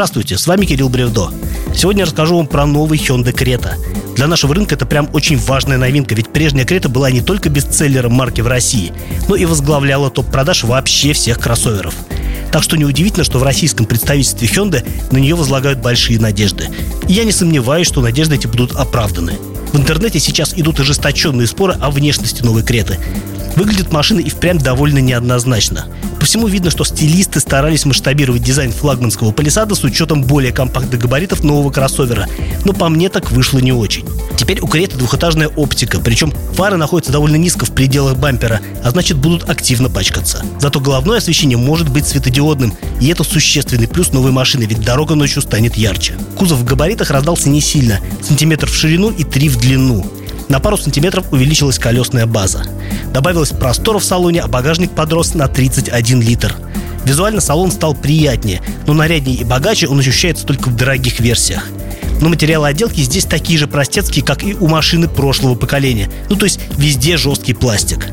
Здравствуйте, с вами Кирилл Бревдо. Сегодня я расскажу вам про новый Hyundai Creta. Для нашего рынка это прям очень важная новинка, ведь прежняя Крета была не только бестселлером марки в России, но и возглавляла топ-продаж вообще всех кроссоверов. Так что неудивительно, что в российском представительстве Hyundai на нее возлагают большие надежды. И я не сомневаюсь, что надежды эти будут оправданы. В интернете сейчас идут ожесточенные споры о внешности новой Креты. Выглядит машина и впрямь довольно неоднозначно. По всему видно, что стилисты старались масштабировать дизайн флагманского палисада с учетом более компактных габаритов нового кроссовера, но по мне так вышло не очень. Теперь у Крета двухэтажная оптика, причем фары находятся довольно низко в пределах бампера, а значит будут активно пачкаться. Зато головное освещение может быть светодиодным, и это существенный плюс новой машины, ведь дорога ночью станет ярче. Кузов в габаритах раздался не сильно, сантиметр в ширину и 3 в длину. На пару сантиметров увеличилась колесная база. Добавилось простора в салоне, а багажник подрос на 31 литр. Визуально салон стал приятнее, но наряднее и богаче он ощущается только в дорогих версиях. Но материалы отделки здесь такие же простецкие, как и у машины прошлого поколения. Ну, то есть везде жесткий пластик.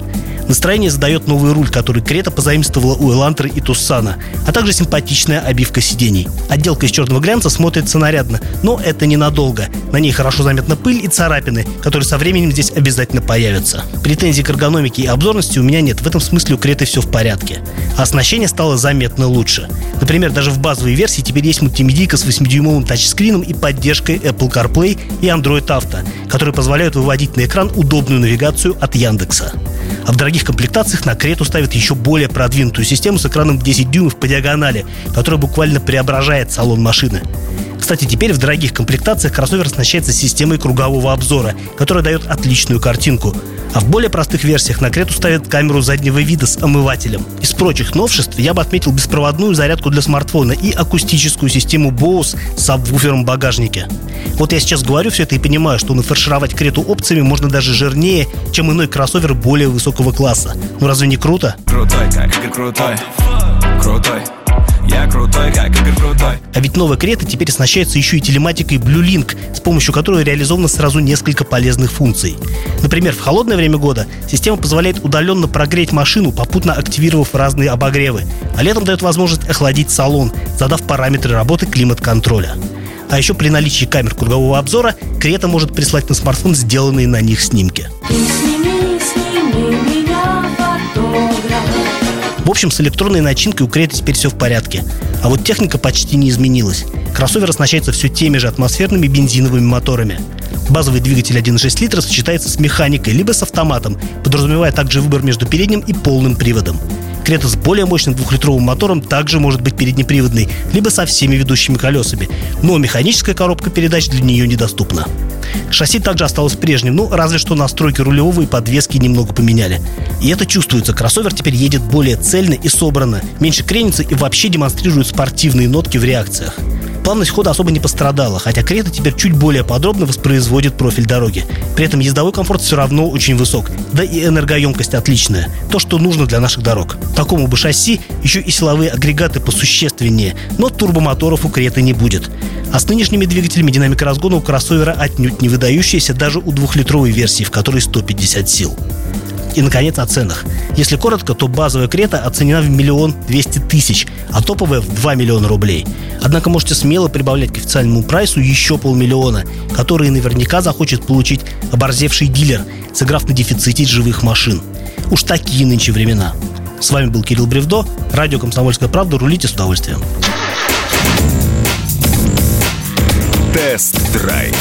Настроение задает новый руль, который Крета позаимствовала у Элантры и Туссана, а также симпатичная обивка сидений. Отделка из черного глянца смотрится нарядно, но это ненадолго. На ней хорошо заметна пыль и царапины, которые со временем здесь обязательно появятся. Претензий к эргономике и обзорности у меня нет, в этом смысле у Креты все в порядке. А оснащение стало заметно лучше. Например, даже в базовой версии теперь есть мультимедийка с 8-дюймовым тачскрином и поддержкой Apple CarPlay и Android Auto, которые позволяют выводить на экран удобную навигацию от Яндекса. А в дорогих комплектациях на Крету ставят еще более продвинутую систему с экраном 10 дюймов по диагонали, которая буквально преображает салон машины. Кстати, теперь в дорогих комплектациях кроссовер оснащается системой кругового обзора, которая дает отличную картинку. А в более простых версиях на Крету ставят камеру заднего вида с омывателем. Из прочих новшеств я бы отметил беспроводную зарядку для смартфона и акустическую систему Bose с сабвуфером в багажнике. Вот я сейчас говорю все это и понимаю, что нафаршировать Крету опциями можно даже жирнее, чем иной кроссовер более высокого класса. Ну разве не круто? Крутой, как крутой Крутой я крутой, как Игорь крутой А ведь новая Крета теперь оснащается еще и телематикой Blue Link, с помощью которой реализовано сразу несколько полезных функций. Например, в холодное время года система позволяет удаленно прогреть машину, попутно активировав разные обогревы, а летом дает возможность охладить салон, задав параметры работы климат-контроля. А еще при наличии камер кругового обзора Крета может прислать на смартфон сделанные на них снимки. Общем, с электронной начинкой у Крета теперь все в порядке. А вот техника почти не изменилась. Кроссовер оснащается все теми же атмосферными бензиновыми моторами. Базовый двигатель 1.6 литра сочетается с механикой, либо с автоматом, подразумевая также выбор между передним и полным приводом. Крета с более мощным двухлитровым мотором также может быть переднеприводной, либо со всеми ведущими колесами, но механическая коробка передач для нее недоступна. Шасси также осталось прежним, ну разве что настройки рулевого и подвески немного поменяли. И это чувствуется, кроссовер теперь едет более цельно и собрано, меньше кренится и вообще демонстрирует спортивные нотки в реакциях. Плавность хода особо не пострадала, хотя Крета теперь чуть более подробно воспроизводит профиль дороги. При этом ездовой комфорт все равно очень высок, да и энергоемкость отличная. То, что нужно для наших дорог. Такому бы шасси еще и силовые агрегаты посущественнее, но турбомоторов у Креты не будет. А с нынешними двигателями динамика разгона у кроссовера отнюдь не выдающаяся даже у двухлитровой версии, в которой 150 сил. И, наконец, о ценах. Если коротко, то базовая Крета оценена в миллион двести тысяч, а топовая в 2 миллиона рублей. Однако можете смело прибавлять к официальному прайсу еще полмиллиона, которые наверняка захочет получить оборзевший дилер, сыграв на дефиците живых машин. Уж такие нынче времена. С вами был Кирилл Бревдо, радио «Комсомольская правда». Рулите с удовольствием. Тест-драйв.